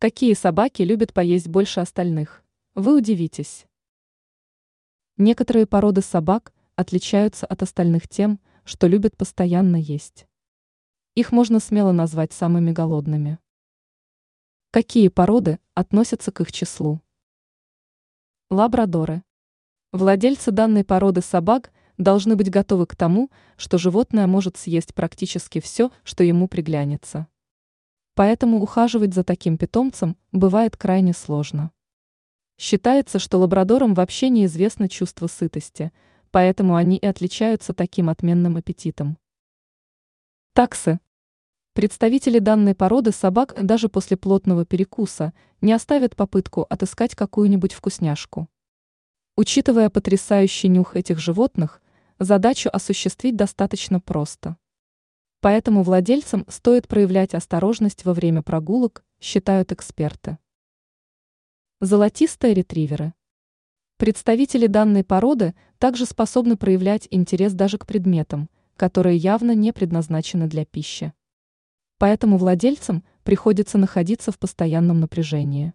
Какие собаки любят поесть больше остальных? Вы удивитесь. Некоторые породы собак отличаются от остальных тем, что любят постоянно есть. Их можно смело назвать самыми голодными. Какие породы относятся к их числу? Лабрадоры. Владельцы данной породы собак должны быть готовы к тому, что животное может съесть практически все, что ему приглянется. Поэтому ухаживать за таким питомцем бывает крайне сложно. Считается, что лабрадорам вообще неизвестно чувство сытости, поэтому они и отличаются таким отменным аппетитом. Таксы. Представители данной породы собак даже после плотного перекуса не оставят попытку отыскать какую-нибудь вкусняшку. Учитывая потрясающий нюх этих животных, задачу осуществить достаточно просто. Поэтому владельцам стоит проявлять осторожность во время прогулок, считают эксперты. Золотистые ретриверы. Представители данной породы также способны проявлять интерес даже к предметам, которые явно не предназначены для пищи. Поэтому владельцам приходится находиться в постоянном напряжении.